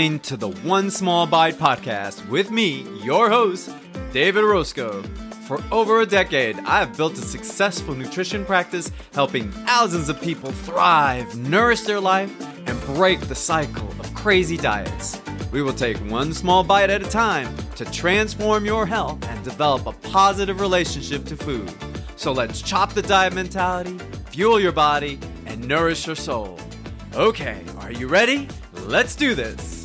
listening to the One Small Bite podcast with me, your host, David Orozco. For over a decade, I've built a successful nutrition practice helping thousands of people thrive, nourish their life, and break the cycle of crazy diets. We will take one small bite at a time to transform your health and develop a positive relationship to food. So let's chop the diet mentality, fuel your body, and nourish your soul. Okay, are you ready? Let's do this.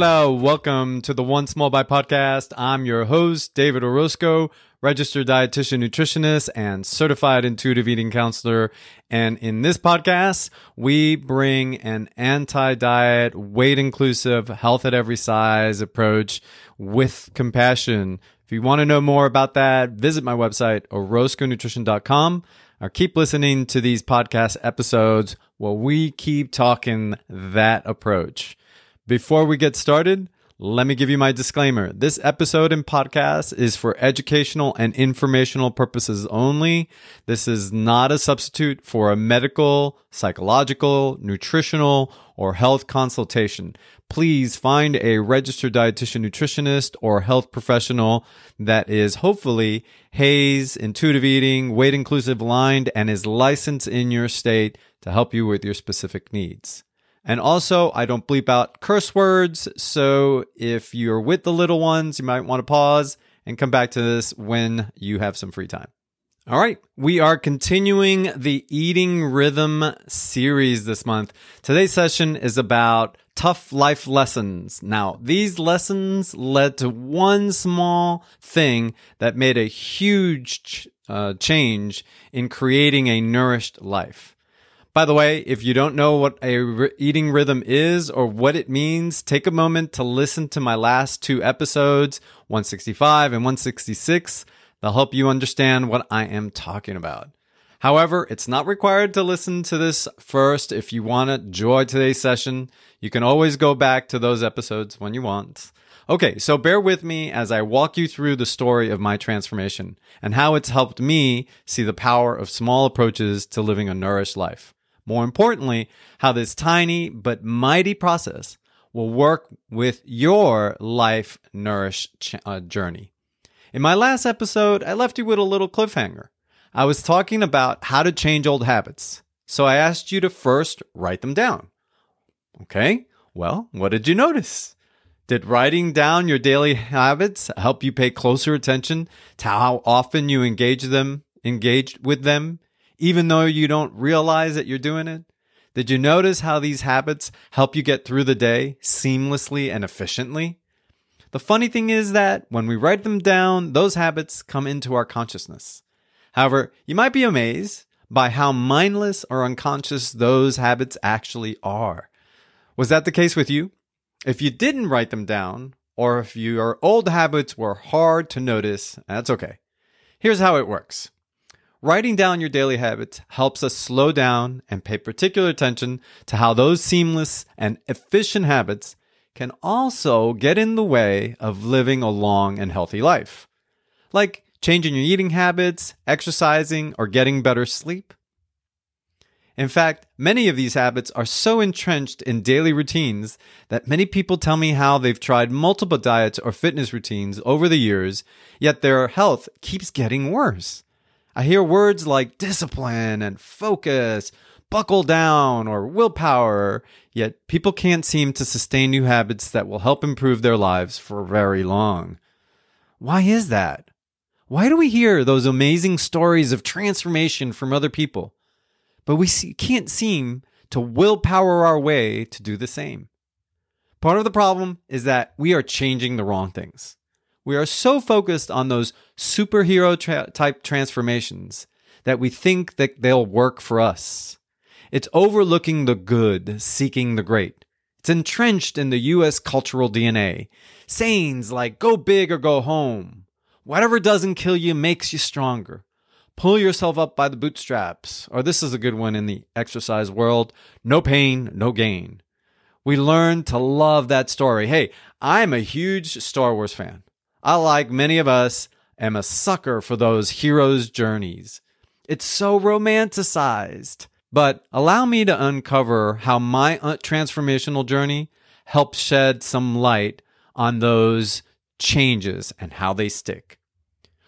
Hola. Welcome to the One Small Bite podcast. I'm your host, David Orozco, registered dietitian, nutritionist, and certified intuitive eating counselor. And in this podcast, we bring an anti-diet, weight inclusive, health at every size approach with compassion. If you want to know more about that, visit my website, orozconutrition.com or keep listening to these podcast episodes while we keep talking that approach. Before we get started, let me give you my disclaimer. This episode and podcast is for educational and informational purposes only. This is not a substitute for a medical, psychological, nutritional, or health consultation. Please find a registered dietitian, nutritionist, or health professional that is hopefully HAES, intuitive eating, weight inclusive aligned, and is licensed in your state to help you with your specific needs. And also, I don't bleep out curse words. So if you're with the little ones, you might want to pause and come back to this when you have some free time. All right. We are continuing the eating rhythm series this month. Today's session is about tough life lessons. Now, these lessons led to one small thing that made a huge uh, change in creating a nourished life. By the way, if you don't know what a eating rhythm is or what it means, take a moment to listen to my last two episodes, 165 and 166. They'll help you understand what I am talking about. However, it's not required to listen to this first. If you want to enjoy today's session, you can always go back to those episodes when you want. Okay, so bear with me as I walk you through the story of my transformation and how it's helped me see the power of small approaches to living a nourished life. More importantly, how this tiny but mighty process will work with your life nourish ch- uh, journey. In my last episode, I left you with a little cliffhanger. I was talking about how to change old habits. So I asked you to first write them down. Okay, well, what did you notice? Did writing down your daily habits help you pay closer attention to how often you engage them, engaged with them even though you don't realize that you're doing it? Did you notice how these habits help you get through the day seamlessly and efficiently? The funny thing is that when we write them down, those habits come into our consciousness. However, you might be amazed by how mindless or unconscious those habits actually are. Was that the case with you? If you didn't write them down, or if your old habits were hard to notice, that's okay. Here's how it works. Writing down your daily habits helps us slow down and pay particular attention to how those seamless and efficient habits can also get in the way of living a long and healthy life. Like changing your eating habits, exercising, or getting better sleep. In fact, many of these habits are so entrenched in daily routines that many people tell me how they've tried multiple diets or fitness routines over the years, yet their health keeps getting worse. I hear words like discipline and focus, buckle down, or willpower, yet people can't seem to sustain new habits that will help improve their lives for very long. Why is that? Why do we hear those amazing stories of transformation from other people, but we can't seem to willpower our way to do the same? Part of the problem is that we are changing the wrong things. We are so focused on those superhero tra- type transformations that we think that they'll work for us. It's overlooking the good, seeking the great. It's entrenched in the US cultural DNA. Sayings like go big or go home. Whatever doesn't kill you makes you stronger. Pull yourself up by the bootstraps. Or this is a good one in the exercise world no pain, no gain. We learn to love that story. Hey, I'm a huge Star Wars fan. I, like many of us, am a sucker for those heroes' journeys. It's so romanticized. But allow me to uncover how my transformational journey helps shed some light on those changes and how they stick.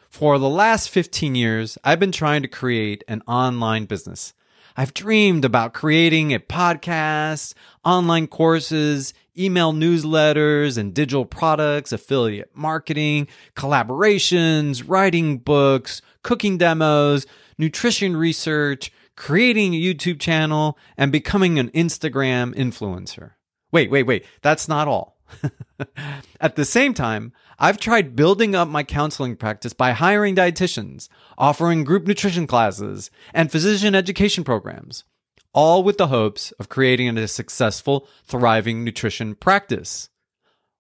For the last 15 years, I've been trying to create an online business. I've dreamed about creating a podcast, online courses, email newsletters and digital products, affiliate marketing, collaborations, writing books, cooking demos, nutrition research, creating a YouTube channel, and becoming an Instagram influencer. Wait, wait, wait. That's not all. At the same time, I've tried building up my counseling practice by hiring dietitians, offering group nutrition classes, and physician education programs, all with the hopes of creating a successful, thriving nutrition practice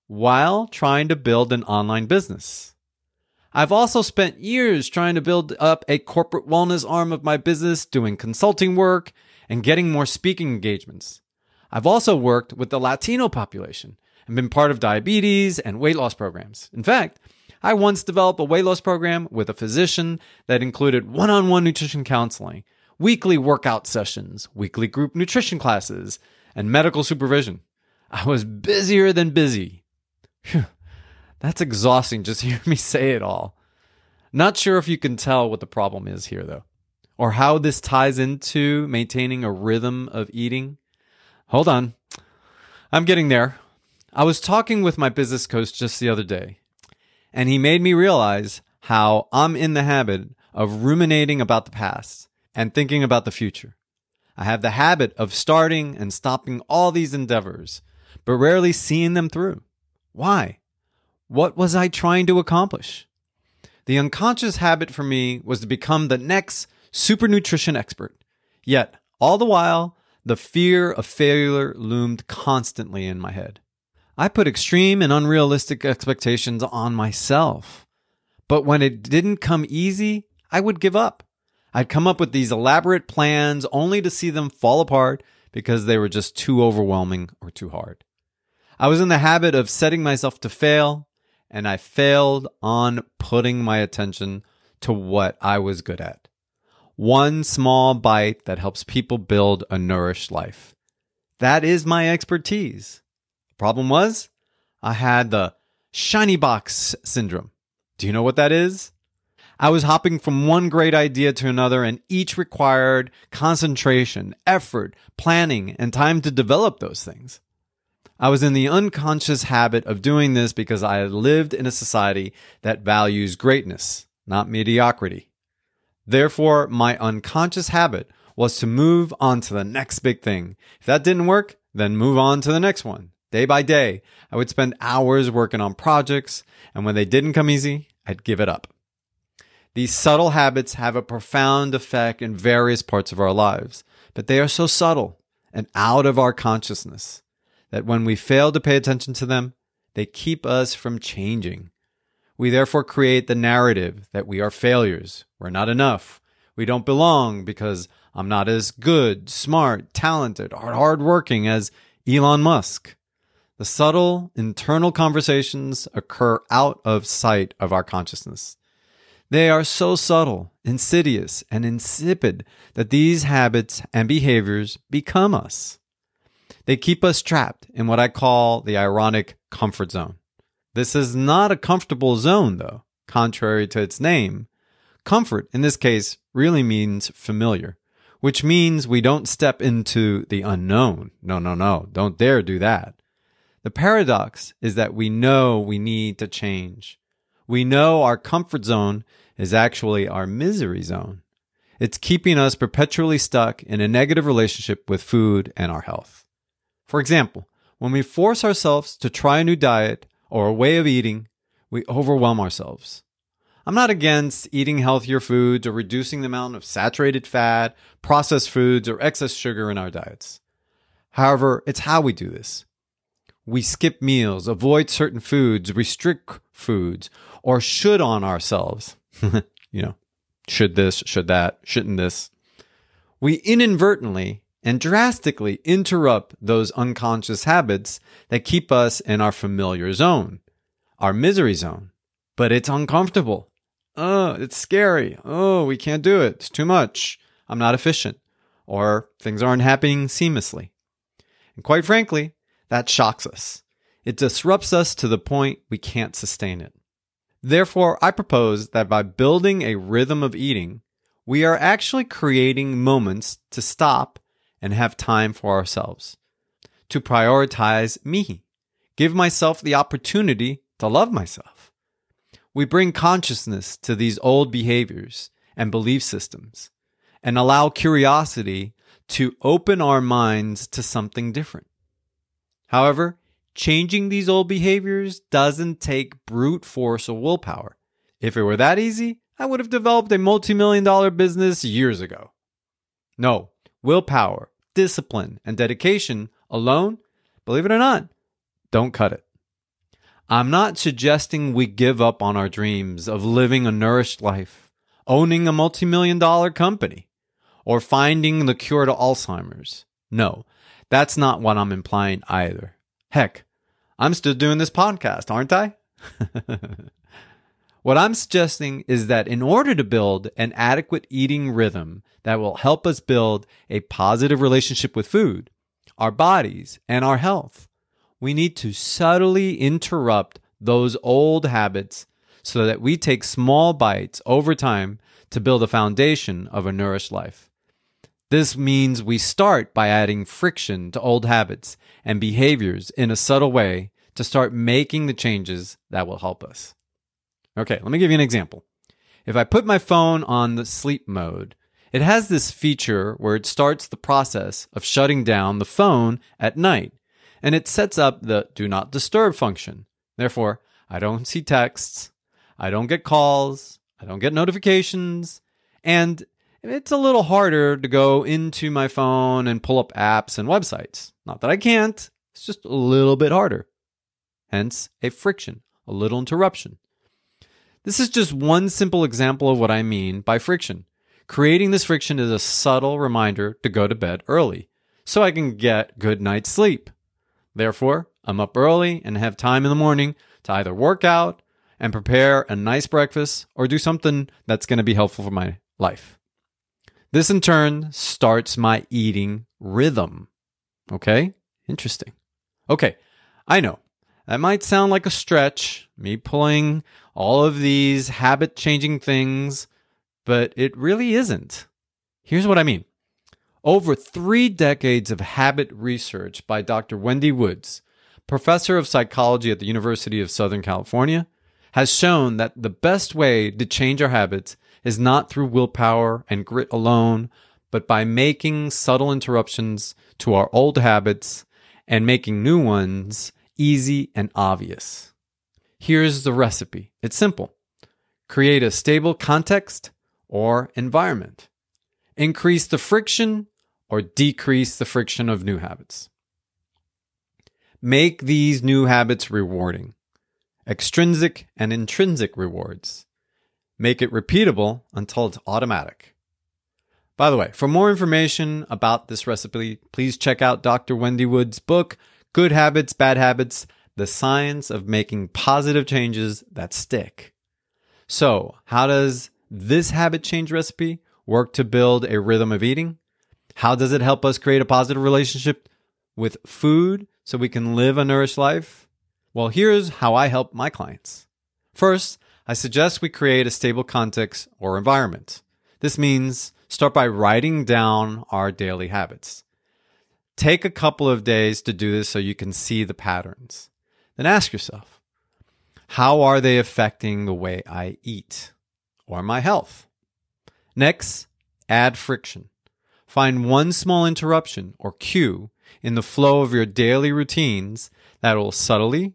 while trying to build an online business. I've also spent years trying to build up a corporate wellness arm of my business, doing consulting work and getting more speaking engagements. I've also worked with the Latino population and been part of diabetes and weight loss programs. In fact, I once developed a weight loss program with a physician that included one on one nutrition counseling, weekly workout sessions, weekly group nutrition classes, and medical supervision. I was busier than busy. Whew, that's exhausting just hear me say it all. Not sure if you can tell what the problem is here, though, or how this ties into maintaining a rhythm of eating. Hold on. I'm getting there. I was talking with my business coach just the other day, and he made me realize how I'm in the habit of ruminating about the past and thinking about the future. I have the habit of starting and stopping all these endeavors, but rarely seeing them through. Why? What was I trying to accomplish? The unconscious habit for me was to become the next super nutrition expert. Yet, all the while, the fear of failure loomed constantly in my head. I put extreme and unrealistic expectations on myself. But when it didn't come easy, I would give up. I'd come up with these elaborate plans only to see them fall apart because they were just too overwhelming or too hard. I was in the habit of setting myself to fail, and I failed on putting my attention to what I was good at one small bite that helps people build a nourished life. That is my expertise. Problem was, I had the shiny box syndrome. Do you know what that is? I was hopping from one great idea to another, and each required concentration, effort, planning, and time to develop those things. I was in the unconscious habit of doing this because I had lived in a society that values greatness, not mediocrity. Therefore, my unconscious habit was to move on to the next big thing. If that didn't work, then move on to the next one. Day by day, I would spend hours working on projects, and when they didn't come easy, I'd give it up. These subtle habits have a profound effect in various parts of our lives, but they are so subtle and out of our consciousness that when we fail to pay attention to them, they keep us from changing. We therefore create the narrative that we are failures, we're not enough, we don't belong because I'm not as good, smart, talented, or hardworking as Elon Musk. The subtle internal conversations occur out of sight of our consciousness. They are so subtle, insidious, and insipid that these habits and behaviors become us. They keep us trapped in what I call the ironic comfort zone. This is not a comfortable zone, though, contrary to its name. Comfort, in this case, really means familiar, which means we don't step into the unknown. No, no, no, don't dare do that. The paradox is that we know we need to change. We know our comfort zone is actually our misery zone. It's keeping us perpetually stuck in a negative relationship with food and our health. For example, when we force ourselves to try a new diet or a way of eating, we overwhelm ourselves. I'm not against eating healthier foods or reducing the amount of saturated fat, processed foods, or excess sugar in our diets. However, it's how we do this. We skip meals, avoid certain foods, restrict foods, or should on ourselves. you know, should this, should that, shouldn't this. We inadvertently and drastically interrupt those unconscious habits that keep us in our familiar zone, our misery zone. But it's uncomfortable. Oh, it's scary. Oh, we can't do it. It's too much. I'm not efficient. Or things aren't happening seamlessly. And quite frankly, that shocks us. It disrupts us to the point we can't sustain it. Therefore, I propose that by building a rhythm of eating, we are actually creating moments to stop and have time for ourselves, to prioritize me, give myself the opportunity to love myself. We bring consciousness to these old behaviors and belief systems and allow curiosity to open our minds to something different. However, changing these old behaviors doesn't take brute force or willpower. If it were that easy, I would have developed a multi million dollar business years ago. No, willpower, discipline, and dedication alone, believe it or not, don't cut it. I'm not suggesting we give up on our dreams of living a nourished life, owning a multi million dollar company, or finding the cure to Alzheimer's. No, that's not what I'm implying either. Heck, I'm still doing this podcast, aren't I? what I'm suggesting is that in order to build an adequate eating rhythm that will help us build a positive relationship with food, our bodies, and our health, we need to subtly interrupt those old habits so that we take small bites over time to build a foundation of a nourished life. This means we start by adding friction to old habits and behaviors in a subtle way to start making the changes that will help us. Okay, let me give you an example. If I put my phone on the sleep mode, it has this feature where it starts the process of shutting down the phone at night, and it sets up the do not disturb function. Therefore, I don't see texts, I don't get calls, I don't get notifications, and it's a little harder to go into my phone and pull up apps and websites. Not that I can't, it's just a little bit harder. Hence, a friction, a little interruption. This is just one simple example of what I mean by friction. Creating this friction is a subtle reminder to go to bed early so I can get good night's sleep. Therefore, I'm up early and have time in the morning to either work out and prepare a nice breakfast or do something that's going to be helpful for my life. This in turn starts my eating rhythm. Okay? Interesting. Okay, I know. That might sound like a stretch, me pulling all of these habit changing things, but it really isn't. Here's what I mean. Over three decades of habit research by Dr. Wendy Woods, professor of psychology at the University of Southern California, has shown that the best way to change our habits is not through willpower and grit alone, but by making subtle interruptions to our old habits and making new ones easy and obvious. Here's the recipe it's simple create a stable context or environment, increase the friction or decrease the friction of new habits. Make these new habits rewarding, extrinsic and intrinsic rewards. Make it repeatable until it's automatic. By the way, for more information about this recipe, please check out Dr. Wendy Wood's book, Good Habits, Bad Habits The Science of Making Positive Changes That Stick. So, how does this habit change recipe work to build a rhythm of eating? How does it help us create a positive relationship with food so we can live a nourished life? Well, here's how I help my clients. First, I suggest we create a stable context or environment. This means start by writing down our daily habits. Take a couple of days to do this so you can see the patterns. Then ask yourself, how are they affecting the way I eat or my health? Next, add friction. Find one small interruption or cue in the flow of your daily routines that will subtly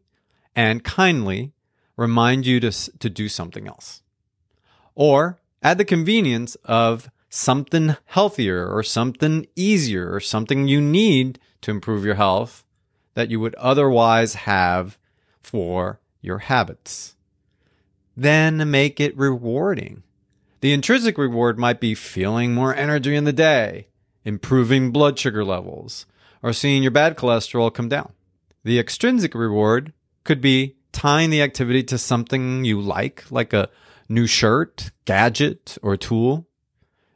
and kindly remind you to, to do something else. Or add the convenience of something healthier or something easier or something you need to improve your health that you would otherwise have for your habits. Then make it rewarding. The intrinsic reward might be feeling more energy in the day, improving blood sugar levels, or seeing your bad cholesterol come down. The extrinsic reward could be tying the activity to something you like, like a new shirt, gadget, or tool.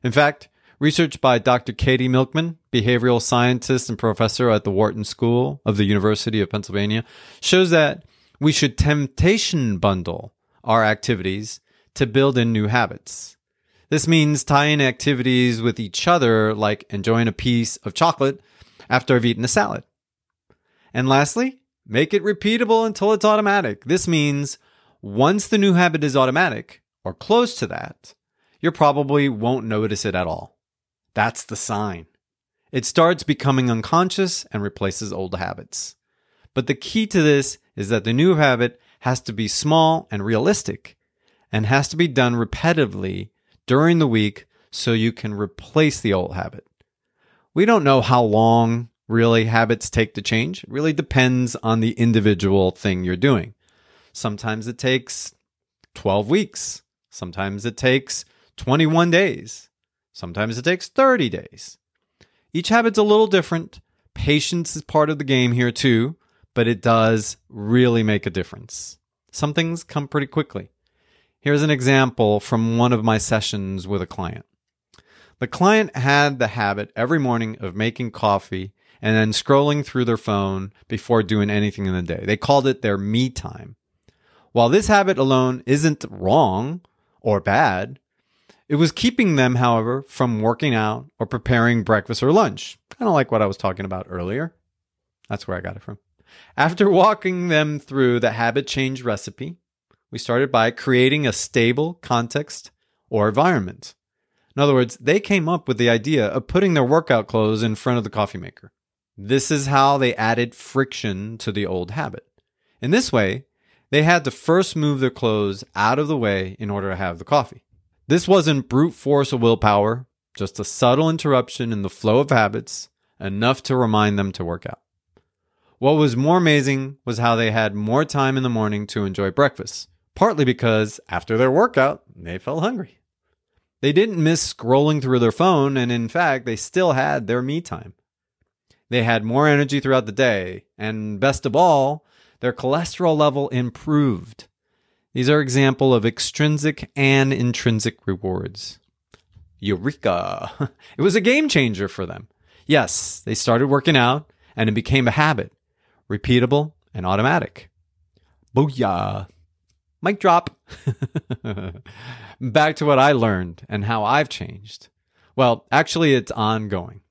In fact, research by Dr. Katie Milkman, behavioral scientist and professor at the Wharton School of the University of Pennsylvania, shows that we should temptation bundle our activities to build in new habits. This means tying activities with each other, like enjoying a piece of chocolate after I've eaten a salad. And lastly, make it repeatable until it's automatic. This means once the new habit is automatic or close to that, you probably won't notice it at all. That's the sign. It starts becoming unconscious and replaces old habits. But the key to this is that the new habit has to be small and realistic and has to be done repetitively during the week so you can replace the old habit. We don't know how long really habits take to change. It really depends on the individual thing you're doing. Sometimes it takes 12 weeks. Sometimes it takes 21 days. Sometimes it takes 30 days. Each habit's a little different. Patience is part of the game here too, but it does really make a difference. Some things come pretty quickly. Here's an example from one of my sessions with a client. The client had the habit every morning of making coffee and then scrolling through their phone before doing anything in the day. They called it their me time. While this habit alone isn't wrong or bad, it was keeping them, however, from working out or preparing breakfast or lunch. Kind of like what I was talking about earlier. That's where I got it from. After walking them through the habit change recipe, we started by creating a stable context or environment. In other words, they came up with the idea of putting their workout clothes in front of the coffee maker. This is how they added friction to the old habit. In this way, they had to first move their clothes out of the way in order to have the coffee. This wasn't brute force or willpower, just a subtle interruption in the flow of habits, enough to remind them to work out. What was more amazing was how they had more time in the morning to enjoy breakfast partly because after their workout, they felt hungry. They didn't miss scrolling through their phone, and in fact, they still had their me time. They had more energy throughout the day, and best of all, their cholesterol level improved. These are example of extrinsic and intrinsic rewards. Eureka! It was a game changer for them. Yes, they started working out, and it became a habit, repeatable and automatic. Booyah! Mic drop. Back to what I learned and how I've changed. Well, actually, it's ongoing.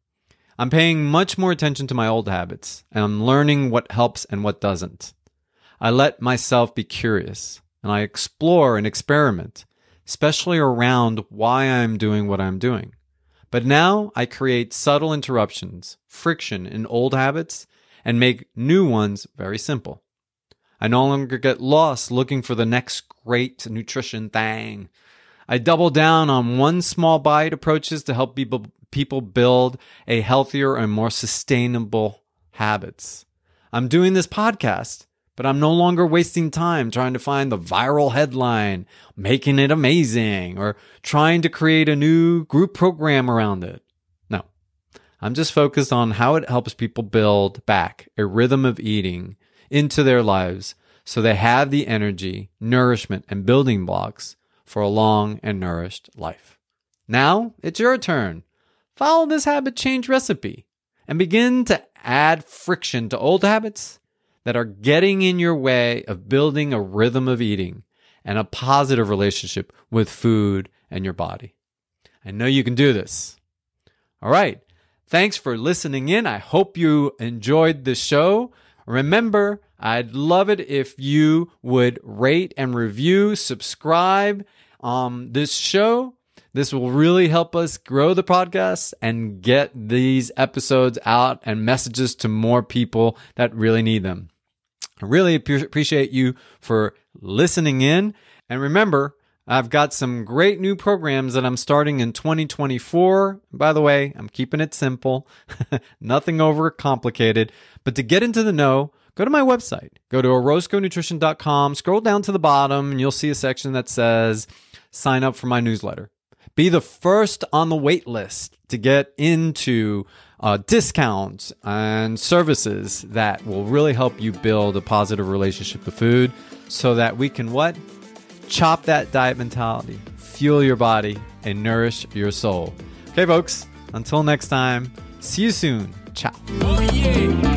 I'm paying much more attention to my old habits and I'm learning what helps and what doesn't. I let myself be curious and I explore and experiment, especially around why I'm doing what I'm doing. But now I create subtle interruptions, friction in old habits, and make new ones very simple. I no longer get lost looking for the next great nutrition thing. I double down on one small bite approaches to help people, people build a healthier and more sustainable habits. I'm doing this podcast, but I'm no longer wasting time trying to find the viral headline, making it amazing, or trying to create a new group program around it. No, I'm just focused on how it helps people build back a rhythm of eating into their lives so they have the energy, nourishment, and building blocks for a long and nourished life. Now it's your turn. Follow this habit change recipe and begin to add friction to old habits that are getting in your way of building a rhythm of eating and a positive relationship with food and your body. I know you can do this. All right. Thanks for listening in. I hope you enjoyed the show. Remember, I'd love it if you would rate and review, subscribe um this show. This will really help us grow the podcast and get these episodes out and messages to more people that really need them. I really appreciate you for listening in. And remember, I've got some great new programs that I'm starting in 2024. By the way, I'm keeping it simple, nothing over complicated. But to get into the know, go to my website. Go to orozconutrition.com, scroll down to the bottom, and you'll see a section that says sign up for my newsletter. Be the first on the wait list to get into uh, discounts and services that will really help you build a positive relationship with food so that we can what? Chop that diet mentality, fuel your body, and nourish your soul. Okay, folks, until next time, see you soon. Ciao. Oh yeah.